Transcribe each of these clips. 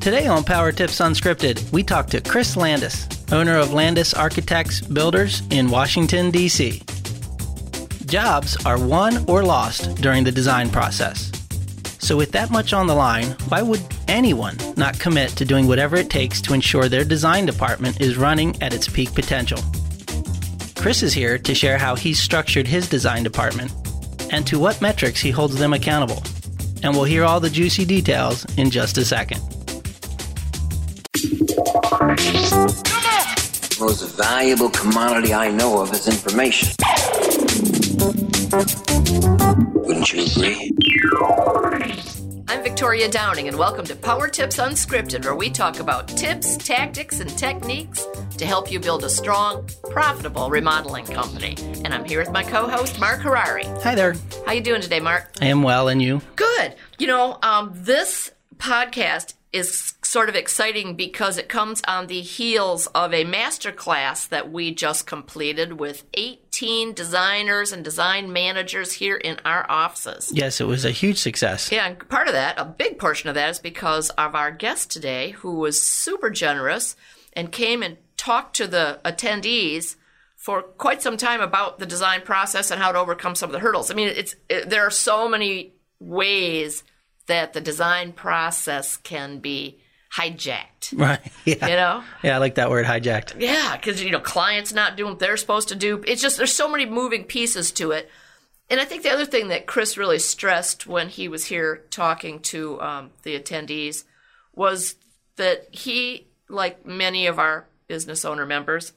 Today on Power Tips Unscripted, we talk to Chris Landis, owner of Landis Architects Builders in Washington, D.C. Jobs are won or lost during the design process. So, with that much on the line, why would anyone not commit to doing whatever it takes to ensure their design department is running at its peak potential? Chris is here to share how he's structured his design department and to what metrics he holds them accountable. And we'll hear all the juicy details in just a second. The most valuable commodity I know of is information. Wouldn't you agree? I'm Victoria Downing, and welcome to Power Tips Unscripted, where we talk about tips, tactics, and techniques to help you build a strong, profitable remodeling company. And I'm here with my co-host Mark Harari. Hi there. How you doing today, Mark? I am well, and you? Good. You know, um, this podcast is sort of exciting because it comes on the heels of a master class that we just completed with 18 designers and design managers here in our offices. Yes, it was a huge success. Yeah, and part of that, a big portion of that, is because of our guest today, who was super generous and came and talked to the attendees for quite some time about the design process and how to overcome some of the hurdles. I mean, it's it, there are so many ways that the design process can be hijacked. Right. Yeah. You know? Yeah, I like that word hijacked. Yeah, because you know, clients not doing what they're supposed to do. It's just there's so many moving pieces to it. And I think the other thing that Chris really stressed when he was here talking to um, the attendees was that he, like many of our business owner members,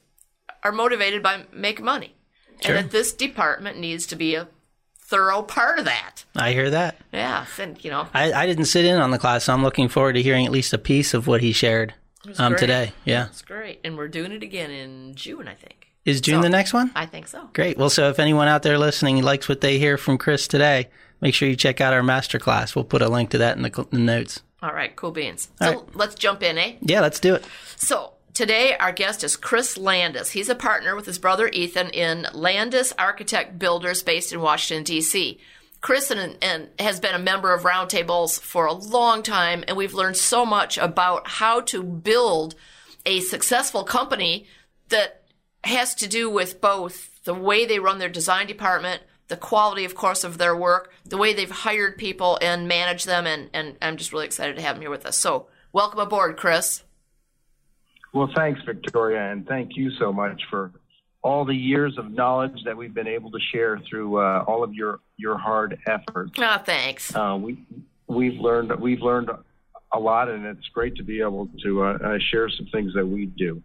are motivated by making money, Sure. and that this department needs to be a thorough part of that. I hear that. Yeah, and you know, I, I didn't sit in on the class, so I'm looking forward to hearing at least a piece of what he shared um, great. today. Yeah. it's great, and we're doing it again in June, I think. Is June So- the next one? I think so. Great. Well, so if anyone out there listening likes what they hear from Chris today, make sure you check out our master class. We'll put a link to that in the, the notes. All right, cool beans. All So let's jump in, eh? Yeah, let's do it. So today our guest is Chris Landis. He's a partner with his brother Ethan in Landis Architect Builders based in Washington, D.C. Chris and, and has been a member of roundtables for a long time, and we've learned so much about how to build a successful company that has to do with both the way they run their design department, the quality, of course, of their work, the way they've hired people and managed them, and, and I'm just really excited to have him here with us. So, welcome aboard, Chris. Well, thanks, Victoria, and thank you so much for all the years of knowledge that we've been able to share through uh, all of your your hard efforts. Ah, thanks. Uh, we we've learned we've learned a lot, and it's great to be able to uh, uh, share some things that we do.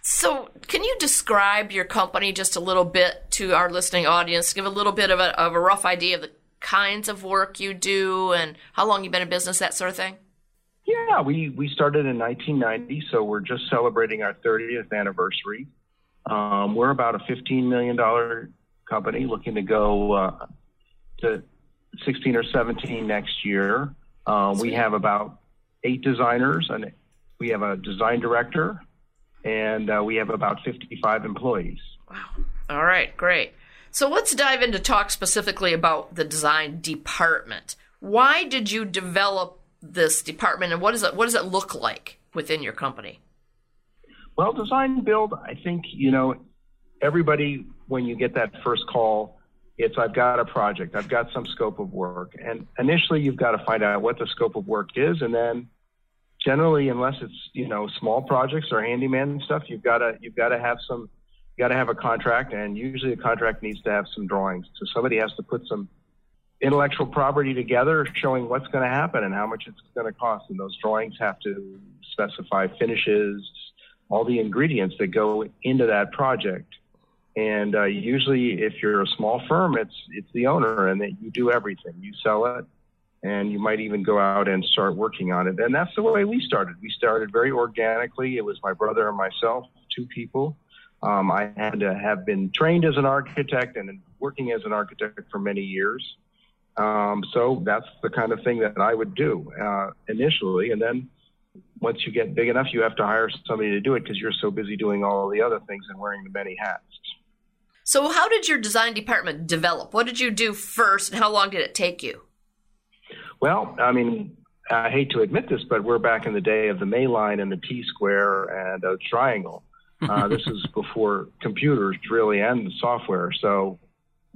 So, can you describe your company just a little bit to our listening audience? Give a little bit of a, of a rough idea of the kinds of work you do and how long you've been in business, that sort of thing? Yeah, we we started in 1990, so we're just celebrating our 30th anniversary. Um, we're about a 15 million dollar company, looking to go uh, to 16 or 17 next year. Um, we have about eight designers, and we have a design director, and uh, we have about 55 employees. Wow. All right, great. So, let's dive into talk specifically about the design department. Why did you develop this department and what does it what does it look like within your company? Well, design build, I think, you know, everybody, when you get that first call, it's I've got a project, I've got some scope of work. And initially, you've got to find out what the scope of work is. And then generally, unless it's, you know, small projects or handyman stuff, you've got to, you've got to have some, you got to have a contract. And usually, a contract needs to have some drawings. So somebody has to put some intellectual property together showing what's going to happen and how much it's going to cost. And those drawings have to specify finishes, all the ingredients that go into that project. And uh, usually, if you're a small firm, it's it's the owner, and that you do everything. You sell it, and you might even go out and start working on it. And that's the way we started. We started very organically. It was my brother and myself, two people. Um, I had to have been trained as an architect and working as an architect for many years. Um, so that's the kind of thing that I would do uh, initially, and then once you get big enough, you have to hire somebody to do it because you're so busy doing all the other things and wearing the many hats. So, how did your design department develop? What did you do first, and how long did it take you? Well, I mean, I hate to admit this, but we're back in the day of the Mayline and the T square and a triangle. Uh, this is before computers really and the software. So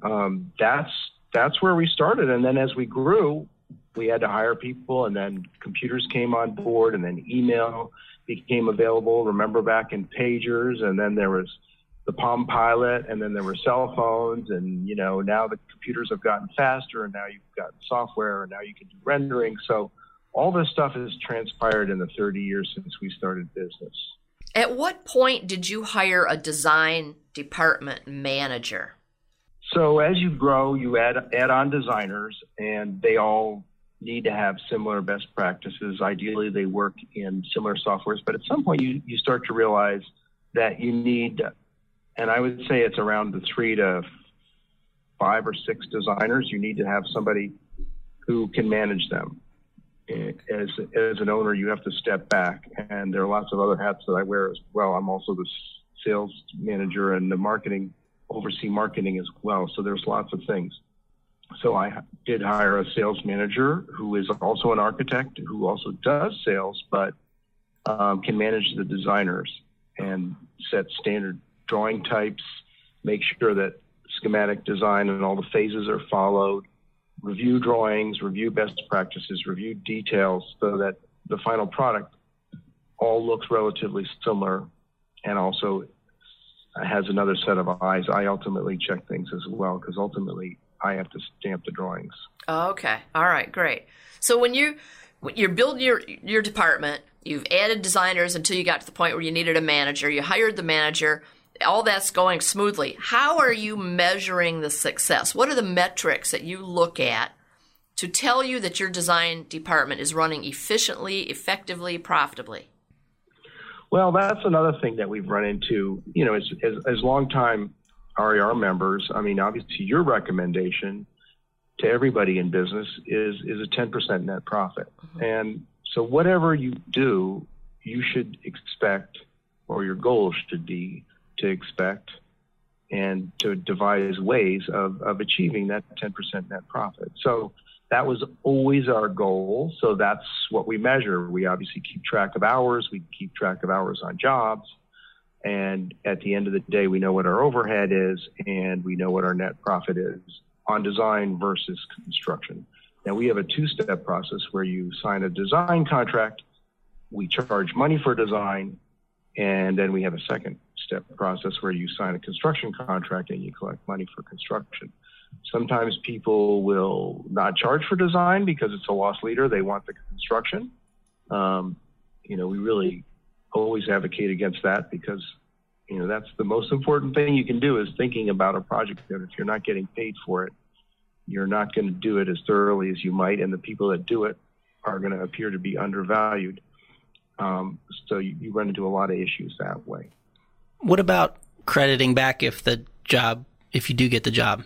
um, that's that's where we started. And then as we grew, we had to hire people, and then computers came on board, and then email became available. Remember back in pagers, and then there was the Palm Pilot, and then there were cell phones, and you know now the computers have gotten faster, and now you've got software, and now you can do rendering. So all this stuff has transpired in the 30 years since we started business. At what point did you hire a design department manager? So as you grow, you add add on designers, and they all need to have similar best practices. Ideally, they work in similar softwares, but at some point, you you start to realize that you need, and I would say it's around the three to five or six designers. You need to have somebody who can manage them. As as an owner, you have to step back, and there are lots of other hats that I wear as well. I'm also the sales manager and the marketing oversee marketing as well. So there's lots of things. So I did hire a sales manager who is also an architect who also does sales, but um, can manage the designers and set standard drawing types, make sure that schematic design and all the phases are followed, review drawings, review best practices, review details so that the final product all looks relatively similar and also has another set of eyes. I ultimately check things as well because ultimately I have to stamp the drawings. Okay. All right. Great. So when you you're building your your department, you've added designers until you got to the point where you needed a manager. You hired the manager. All that's going smoothly. How are you measuring the success? What are the metrics that you look at to tell you that your design department is running efficiently, effectively, profitably? Well, that's another thing that we've run into. You know, as as, as longtime RER members, I mean, obviously your recommendation to everybody in business is is a 10% net profit. Mm-hmm. And so whatever you do, you should expect, or your goal should be to expect and to devise ways of, of achieving that 10% net profit. So that was always our goal. So that's what we measure. We obviously keep track of hours, we keep track of hours on jobs. And at the end of the day, we know what our overhead is and we know what our net profit is on design versus construction. Now, we have a two step process where you sign a design contract, we charge money for design, and then we have a second step process where you sign a construction contract and you collect money for construction. Sometimes people will not charge for design because it's a loss leader. They want the construction. Um, you know, we really always advocate against that because, you know, that's the most important thing you can do is thinking about a project that if you're not getting paid for it, you're not going to do it as thoroughly as you might, and the people that do it are going to appear to be undervalued. Um, so you, you run into a lot of issues that way. What about crediting back if the job, if you do get the job?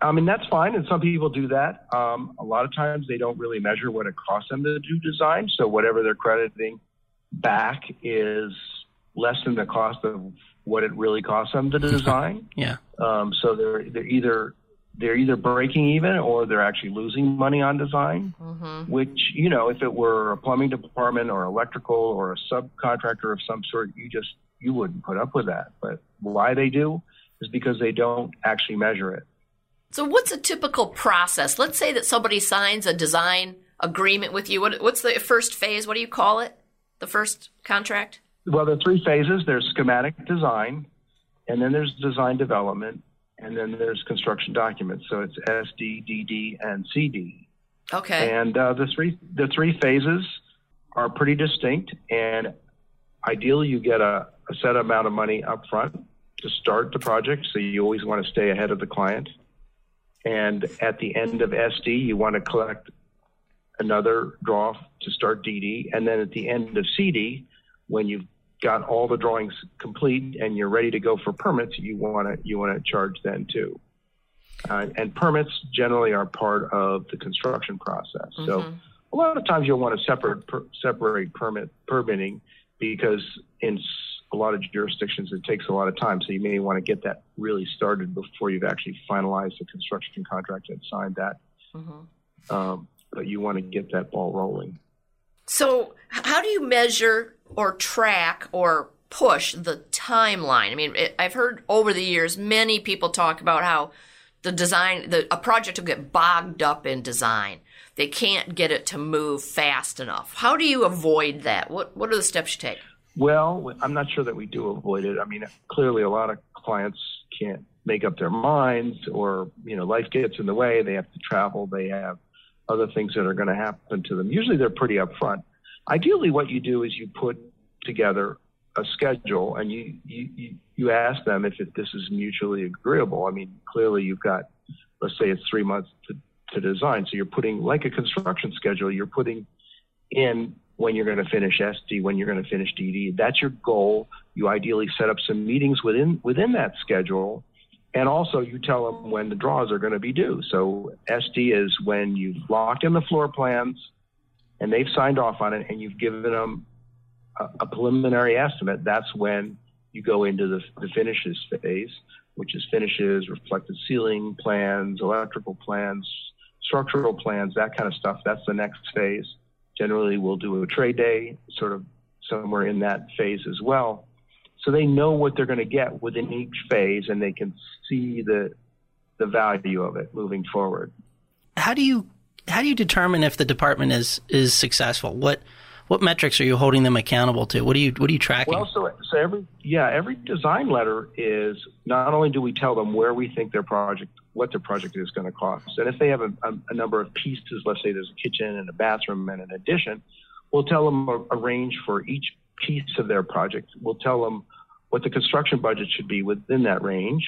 I mean, that's fine, and some people do that. Um, a lot of times they don't really measure what it costs them to do design, so whatever they're crediting back is less than the cost of what it really costs them to design. yeah. Um, so they're they're either they're either breaking even or they're actually losing money on design. Mm-hmm. Which you know, if it were a plumbing department or electrical or a subcontractor of some sort, you just you wouldn't put up with that. But why they do is because they don't actually measure it. So, what's a typical process? Let's say that somebody signs a design agreement with you. What, what's the first phase? What do you call it? The first contract? Well, there are three phases there's schematic design, and then there's design development, and then there's construction documents. So, it's SD, DD, and CD. Okay. And uh, the, three, the three phases are pretty distinct, and ideally, you get a, a set amount of money up front to start the project. So, you always want to stay ahead of the client and at the end of SD, you want to collect another draw to start DD. And then at the end of CD, when you've got all the drawings complete and you're ready to go for permits, you want to you want to charge then too. Uh, and permits generally are part of the construction process. Mm-hmm. So a lot of times you'll want to separate per, separate permit permitting because in a lot of jurisdictions, it takes a lot of time. So you may want to get that really started before you've actually finalized the construction contract and signed that. Mm-hmm. Um, but you want to get that ball rolling. So, how do you measure or track or push the timeline? I mean, it, I've heard over the years many people talk about how the design, the, a project will get bogged up in design. They can't get it to move fast enough. How do you avoid that? What What are the steps you take? Well, I'm not sure that we do avoid it. I mean, clearly, a lot of clients can't make up their minds, or you know, life gets in the way. They have to travel. They have other things that are going to happen to them. Usually, they're pretty upfront. Ideally, what you do is you put together a schedule and you you you ask them if it, this is mutually agreeable. I mean, clearly, you've got let's say it's three months to to design, so you're putting like a construction schedule. You're putting in when you're going to finish SD, when you're going to finish DD. That's your goal. You ideally set up some meetings within within that schedule, and also you tell them when the draws are going to be due. So SD is when you've locked in the floor plans, and they've signed off on it, and you've given them a, a preliminary estimate. That's when you go into the, the finishes phase, which is finishes, reflected ceiling plans, electrical plans, structural plans, that kind of stuff. That's the next phase. Generally, we'll do a trade day, sort of somewhere in that phase as well. So they know what they're going to get within each phase, and they can see the the value of it moving forward. How do you how do you determine if the department is is successful? What what metrics are you holding them accountable to? What are you what are you tracking? Well, so so every yeah every design letter is not only do we tell them where we think their project what the project is going to cost, and if they have a, a, a, number of pieces, let's say there's a kitchen and a bathroom and an addition, we'll tell them a, a range for each piece of their project. We'll tell them what the construction budget should be within that range,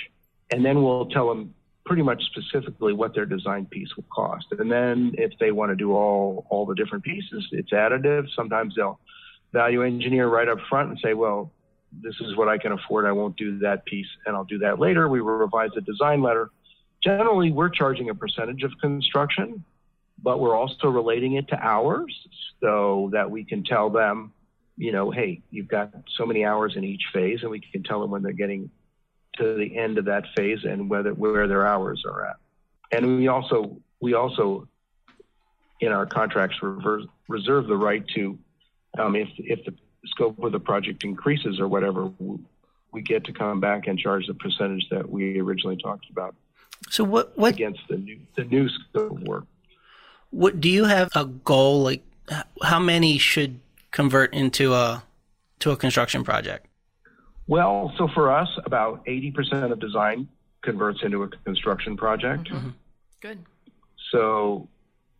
and then we'll tell them pretty much specifically what their design piece will cost. And then if they want to do all all the different pieces, it's additive. Sometimes they'll value engineer right up front and say, well, this is what I can afford. I won't do that piece and I'll do that later. We revise the design letter. Generally, we're charging a percentage of construction, but we're also relating it to hours so that we can tell them, you know, hey, you've got so many hours in each phase, and we can tell them when they're getting to the end of that phase and whether where their hours are at. And we also we also in our contracts reverse, reserve the right to um, if if the scope of the project increases or whatever, we get to come back and charge the percentage that we originally talked about. So what what against the new the new scope of work? What do you have a goal like? How many should convert into a to a construction project? Well, so for us, about 80% of design converts into a construction project. Mm-hmm. Good. So,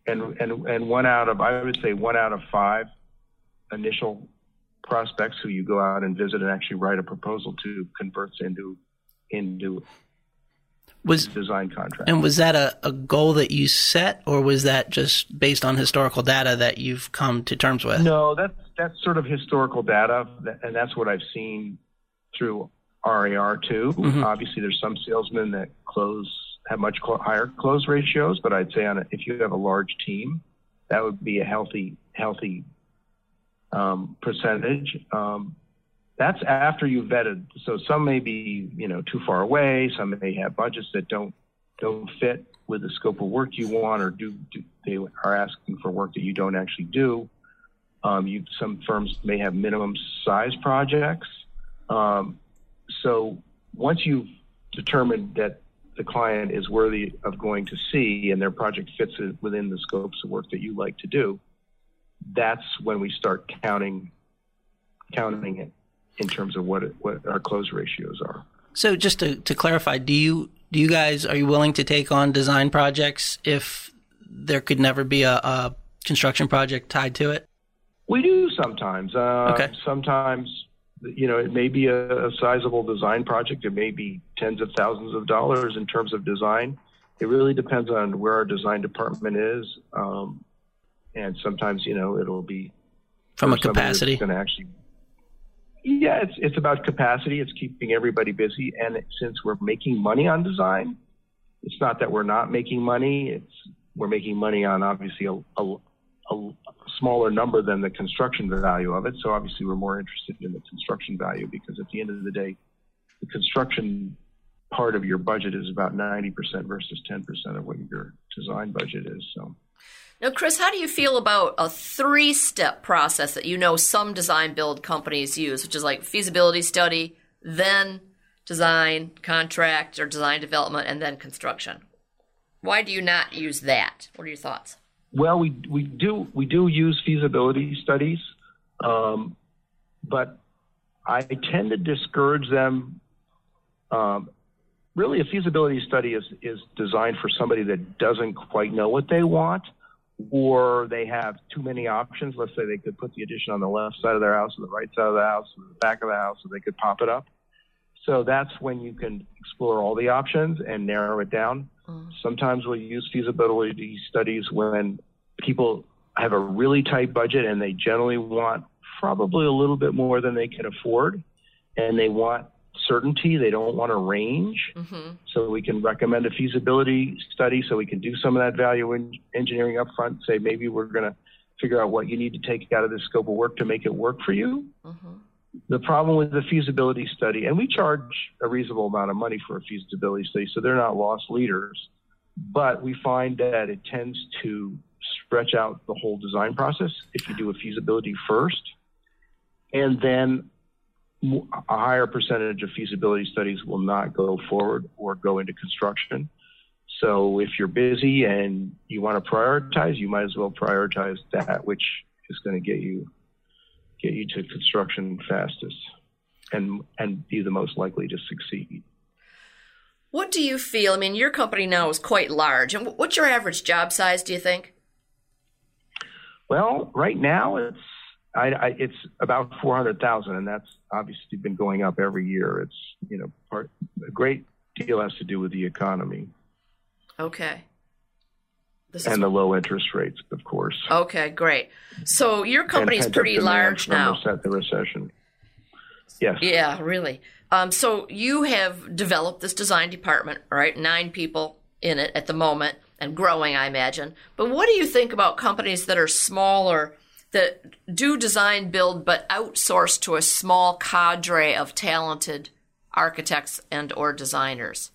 and, and, and one out of, I would say one out of five initial prospects who you go out and visit and actually write a proposal to converts into, into was design contract. And was that a, a goal that you set, or was that just based on historical data that you've come to terms with? No, that's that's sort of historical data, and that's what I've seen through RAR too. Mm-hmm. Obviously, there's some salesmen that close have much cl- higher close ratios, but I'd say on a, if you have a large team, that would be a healthy healthy um, percentage. Um, that's after you've vetted. So some may be you know too far away. Some may have budgets that don't don't fit with the scope of work you want, or do, do they are asking for work that you don't actually do. Um, you, some firms may have minimum size projects. Um, so once you've determined that the client is worthy of going to see and their project fits within the scopes of work that you like to do, that's when we start counting counting it in terms of what it, what our close ratios are. So just to, to clarify, do you do you guys are you willing to take on design projects if there could never be a, a construction project tied to it? We do sometimes. Uh, okay. Sometimes you know, it may be a, a sizable design project. It may be tens of thousands of dollars in terms of design. It really depends on where our design department is. Um, and sometimes, you know, it'll be from a capacity. Going to actually, yeah, it's it's about capacity. It's keeping everybody busy. And since we're making money on design, it's not that we're not making money. It's we're making money on obviously a, a, a smaller number than the construction value of it. So obviously, we're more interested in the construction value because at the end of the day, the construction part of your budget is about 90% versus 10% of what your design budget is. So. Now, Chris, how do you feel about a three step process that you know some design build companies use, which is like feasibility study, then design, contract, or design development, and then construction? Why do you not use that? What are your thoughts? Well, we we do we do use feasibility studies, um, but I tend to discourage them. Um, really, a feasibility study is is designed for somebody that doesn't quite know what they want, or they have too many options. Let's say they could put the addition on the left side of their house, or the right side of the house, or the back of the house, so they could pop it up. So that's when you can explore all the options and narrow it down. Mm-hmm. Sometimes we'll use feasibility studies when people have a really tight budget and they generally want probably a little bit more than they can afford and they want certainty. They don't want a range. Mm-hmm. So we can recommend a feasibility study so we can do some of that value in engineering up front. Say maybe we're going to figure out what you need to take out of this scope of work to make it work for you. Mm-hmm. The problem with the feasibility study, and we charge a reasonable amount of money for a feasibility study, so they're not lost leaders, but we find that it tends to stretch out the whole design process if you do a feasibility first. And then a higher percentage of feasibility studies will not go forward or go into construction. So if you're busy and you want to prioritize, you might as well prioritize that which is going to get you get you to construction fastest and and be the most likely to succeed. What do you feel? I mean, your company now is quite large. And what's your average job size, do you think? Well, right now it's I, I, it's about four hundred thousand, and that's obviously been going up every year. It's you know part a great deal has to do with the economy Okay. This is and the low interest rates, of course. Okay, great. So your company's pretty large now. recess- the recession. Yes. Yeah, really. Um, so you have developed this design department, right? Nine people in it at the moment and growing, I imagine. But what do you think about companies that are smaller that do design build but outsource to a small cadre of talented architects and or designers?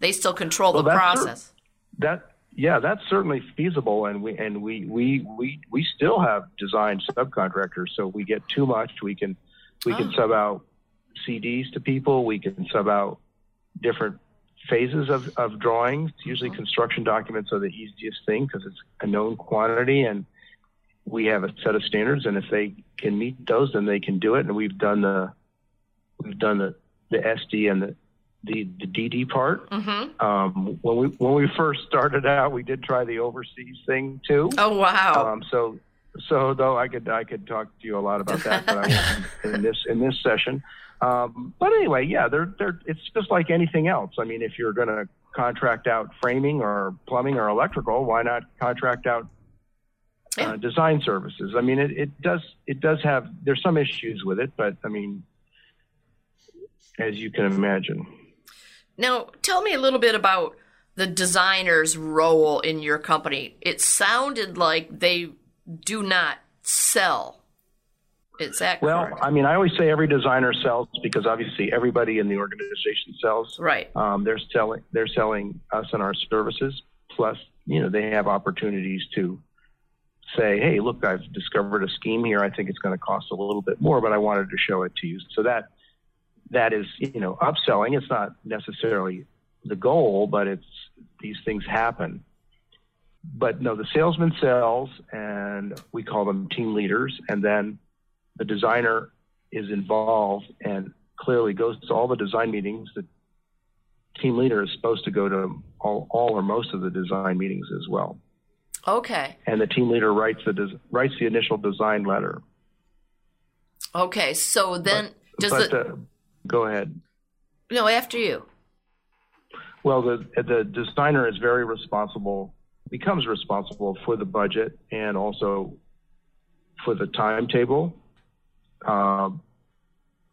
They still control Well, the process. That yeah, that's certainly feasible, and we and we we we we still have design subcontractors. So we get too much, we can we can Oh. sub out CDs to people. We can sub out different phases of, of drawings. Usually, uh-huh. construction documents are the easiest thing because it's a known quantity, and we have a set of standards. And if they can meet those, then they can do it. And we've done the we've done the the SD and the the, the DD part. Mm-hmm. Um, when we when we first started out, we did try the overseas thing too. Oh wow! Um, so so though I could I could talk to you a lot about that, but I won't in this in this session. Um, but anyway, yeah, they're they're it's just like anything else. I mean, if you're going to contract out framing or plumbing or electrical, why not contract out Yeah. uh, design services? I mean, it, it does it does have there's some issues with it, but I mean, as you can imagine. Now, tell me a little bit about the designer's role in your company. It sounded like they do not sell. Is that Well, correct? I mean, I always say every designer sells because obviously everybody in the organization sells. right. Um, they're selling they're selling us and our services. Plus, you know, they have opportunities to say, "Hey, look, I've discovered a scheme here. I think it's going to cost a little bit more, but I wanted to show it to you." So that that is, you know, upselling. It's not necessarily the goal, but it's these things happen. But no, the salesman sells, and we call them team leaders, and then the designer is involved and clearly goes to all the design meetings. The team leader is supposed to go to all, all or most of the design meetings as well. Okay. And the team leader writes the des- writes the initial design letter. Okay. So then, does but the uh, go ahead. no after you? Well, the the designer is very responsible, becomes responsible for the budget and also for the timetable, um,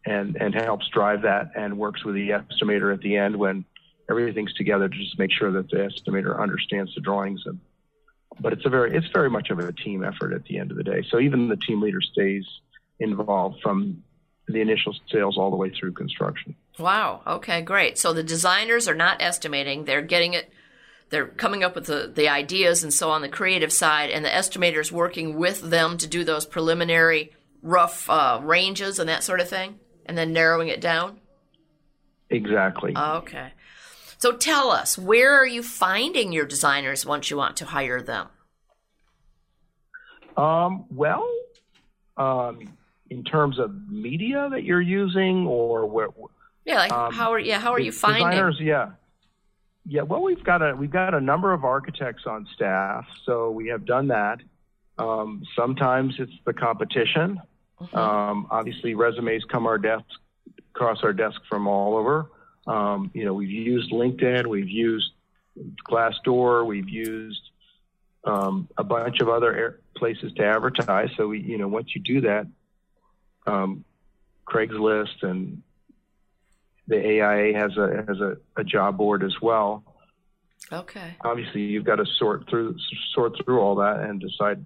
and and helps drive that and works with the estimator at the end when everything's together to just make sure that the estimator understands the drawings. And, but it's a very it's very much of a team effort at the end of the day. So even the team leader stays involved from the initial sales all the way through construction. Wow. Okay. Great. So the designers are not estimating; they're getting it. they're coming up with the, the ideas and so on the creative side, and the estimators working with them to do those preliminary rough uh, ranges and that sort of thing, and then narrowing it down. Exactly. Okay. So tell us, where are you finding your designers once you want to hire them? Um, well, um, in terms of media that you're using, or where? Yeah, like Um, how are yeah how are you finding? designers? Yeah, yeah. Well, we've got a we've got a number of architects on staff, so we have done that. Um, sometimes it's the competition. Mm-hmm. Um, obviously, resumes come our desk across our desk from all over. Um, you know, we've used LinkedIn, we've used Glassdoor, we've used um, a bunch of other air, places to advertise. So we, you know, once you do that, um, Craigslist and the AIA has a has a, a job board as well. Okay. Obviously, you've got to sort through sort through all that and decide.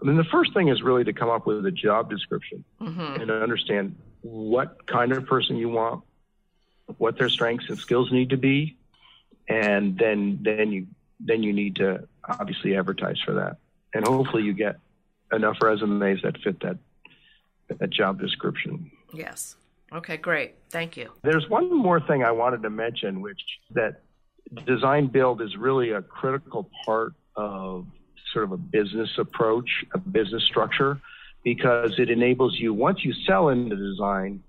I mean, the first thing is really to come up with a job description Mm-hmm. and understand what kind of person you want, what their strengths and skills need to be, and then then you then you need to obviously advertise for that, and hopefully you get enough resumes that fit that that job description. Yes. Okay, great. Thank you. There's one more thing I wanted to mention, which that design build is really a critical part of sort of a business approach, a business structure, because it enables you once you sell into design.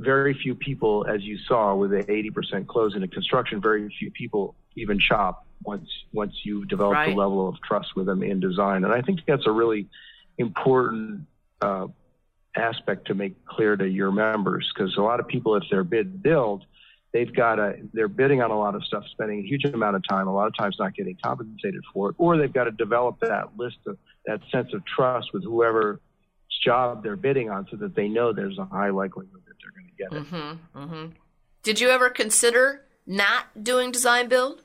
Very few people, as you saw with the 80% close into construction, very few people even shop once once you've developed Right. a level of trust with them in design. And I think that's a really important uh, aspect to make clear to your members because a lot of people, if they're bid build, they've got a they're bidding on a lot of stuff, spending a huge amount of time, a lot of times not getting compensated for it, or they've got to develop that list of that sense of trust with whoever's job they're bidding on, so that they know there's a high likelihood that they're going to get it. Mm-hmm. Mm-hmm. Did you ever consider not doing design build?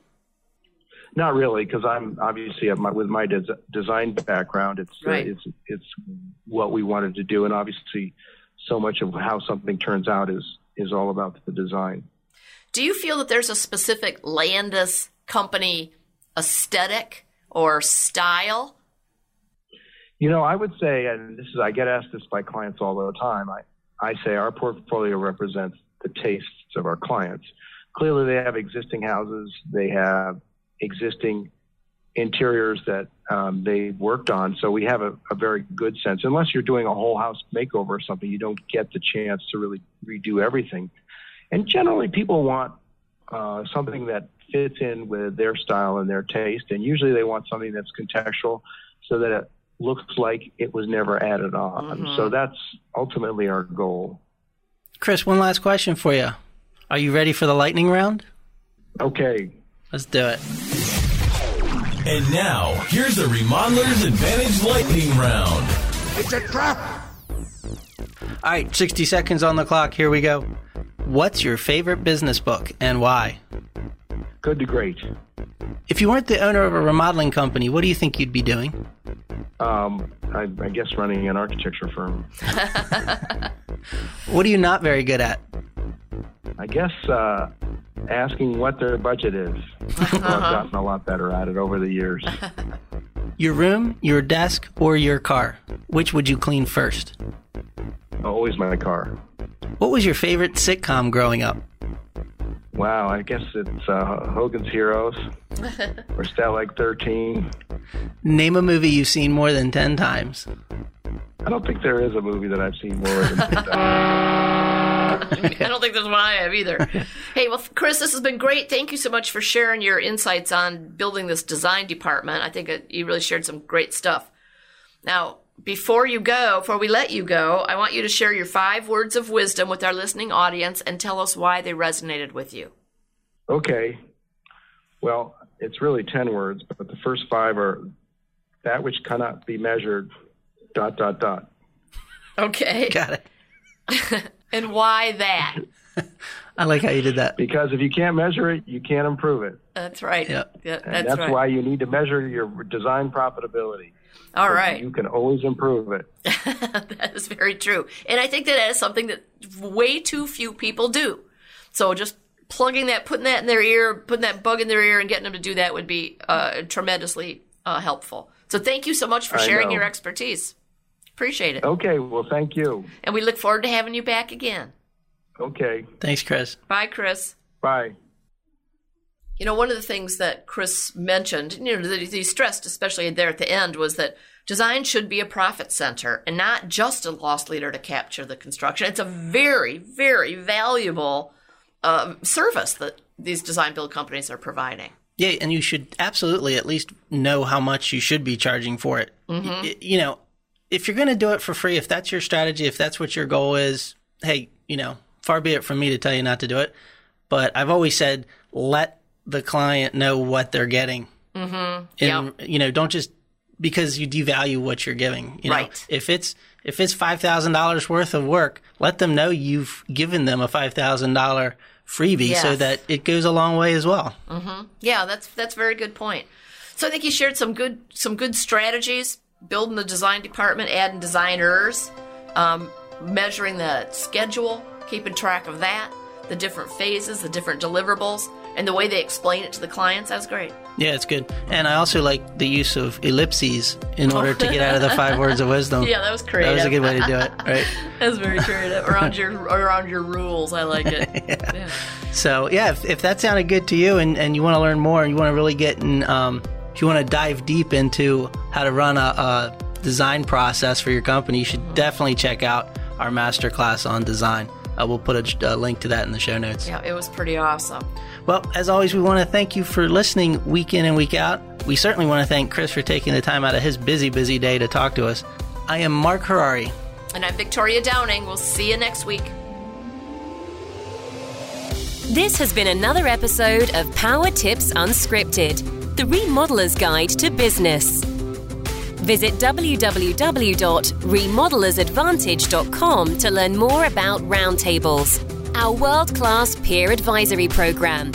Not really, because I'm obviously my, with my des- design background, it's uh, it's it's what we wanted to do, and obviously, so much of how something turns out is is all about the design. Do you feel that there's a specific Landis company aesthetic or style? You know, I would say, and this is I get asked this by clients all the time. I I say our portfolio represents the tastes of our clients. Clearly, they have existing houses, they have existing interiors that um, they worked on, so we have a, a very good sense. Unless you're doing a whole house makeover or something, you don't get the chance to really redo everything. And generally, people want uh, something that fits in with their style and their taste, and usually they want something that's contextual, so that it looks like it was never added on. Mm-hmm. So that's ultimately our goal. Chris, one last question for you. Are you ready for the lightning round? Okay, Let's do it. And now, here's the Remodeler's Advantage Lightning Round. It's a trap! All right, 60 seconds on the clock. Here we go. What's your favorite business book and why? Good to great. If you weren't the owner of a remodeling company, what do you think you'd be doing? Um, I, I guess running an architecture firm. What are you not very good at? I guess uh, asking what their budget is. I've gotten a lot better at it over the years. Your room, your desk, or your car? Which would you clean first? Always my car. What was your favorite sitcom growing up? Wow, I guess it's uh, Hogan's Heroes or Stalag 13. Name a movie you've seen more than 10 times. I don't think there is a movie that I've seen more than that. I don't think there's one I have either. hey, well, Chris, this has been great. Thank you so much for sharing your insights on building this design department. I think it, you really shared some great stuff. Now, before you go, before we let you go, I want you to share your five words of wisdom with our listening audience and tell us why they resonated with you. Okay. Well, it's really 10 words, but the first five are that which cannot be measured, dot, dot, dot. Okay. Got it. And why that? I like how you did that. Because if you can't measure it, you can't improve it. That's right. Yeah. Yeah, And that's, that's, right. why you need to measure your design profitability. All right. You can always improve it. that is very true. And I think that that is something that way too few people do. So just plugging that, putting that in their ear, putting that bug in their ear, and getting them to do that would be uh, tremendously uh, helpful. So thank you so much for sharing your expertise. Appreciate it. Okay, well, thank you. And we look forward to having you back again. Okay, Thanks, Chris. Bye, Chris. bye. You know, one of the things that Chris mentioned, you know, that he stressed, especially there at the end, was that design should be a profit center and not just a loss leader to capture the construction. It's a very, very valuable uh, service that these design build companies are providing. Yeah, and you should absolutely at least know how much you should be charging for it. Y- you know, if you're going to do it for free, if that's your strategy, if that's what your goal is, hey, you know, far be it from me to tell you not to do it. But I've always said, let the client know what they're getting. Mm-hmm. And, you know, don't just because you devalue what you're giving. You know, Right. if it's if it's five thousand dollars worth of work, let them know you've given them a five thousand dollar freebie so that it goes a long way as well. Yeah, that's that's a very good point. So I think you shared some good some good strategies, building the design department, adding designers, um, measuring the schedule, keeping track of that, the different phases, the different deliverables, and the way they explain it to the clients. That was great. Yeah, it's good. And I also like the use of ellipses in order to get out of the five words of wisdom. Yeah, that was creative. That was a good way to do it, right? That was very creative around your around your rules. I like it. yeah. So, yeah, if, if that sounded good to you and, and you want to learn more and you want to really get in, um, if you want to dive deep into how to run a, a design process for your company, you should definitely check out our masterclass on design. Uh, we'll put a, a link to that in the show notes. Yeah, it was pretty awesome. Well, as always, we want to thank you for listening week in and week out. We certainly want to thank Chris for taking the time out of his busy, busy day to talk to us. I am Mark Harari. And I'm Victoria Downing. We'll see you next week. This has been another episode of Power Tips Unscripted, the remodeler's guide to business. Visit www.remodelersadvantage.com to learn more about Roundtables, our world class peer advisory program.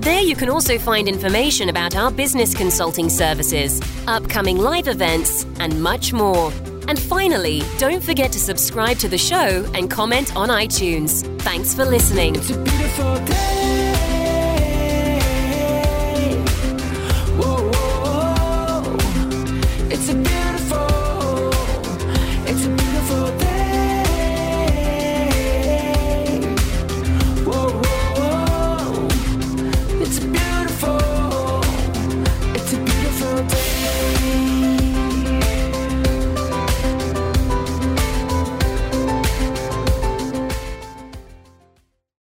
There you can also find information about our business consulting services, upcoming live events, and much more. And finally, don't forget to subscribe to the show and comment on iTunes. Thanks for listening. it's a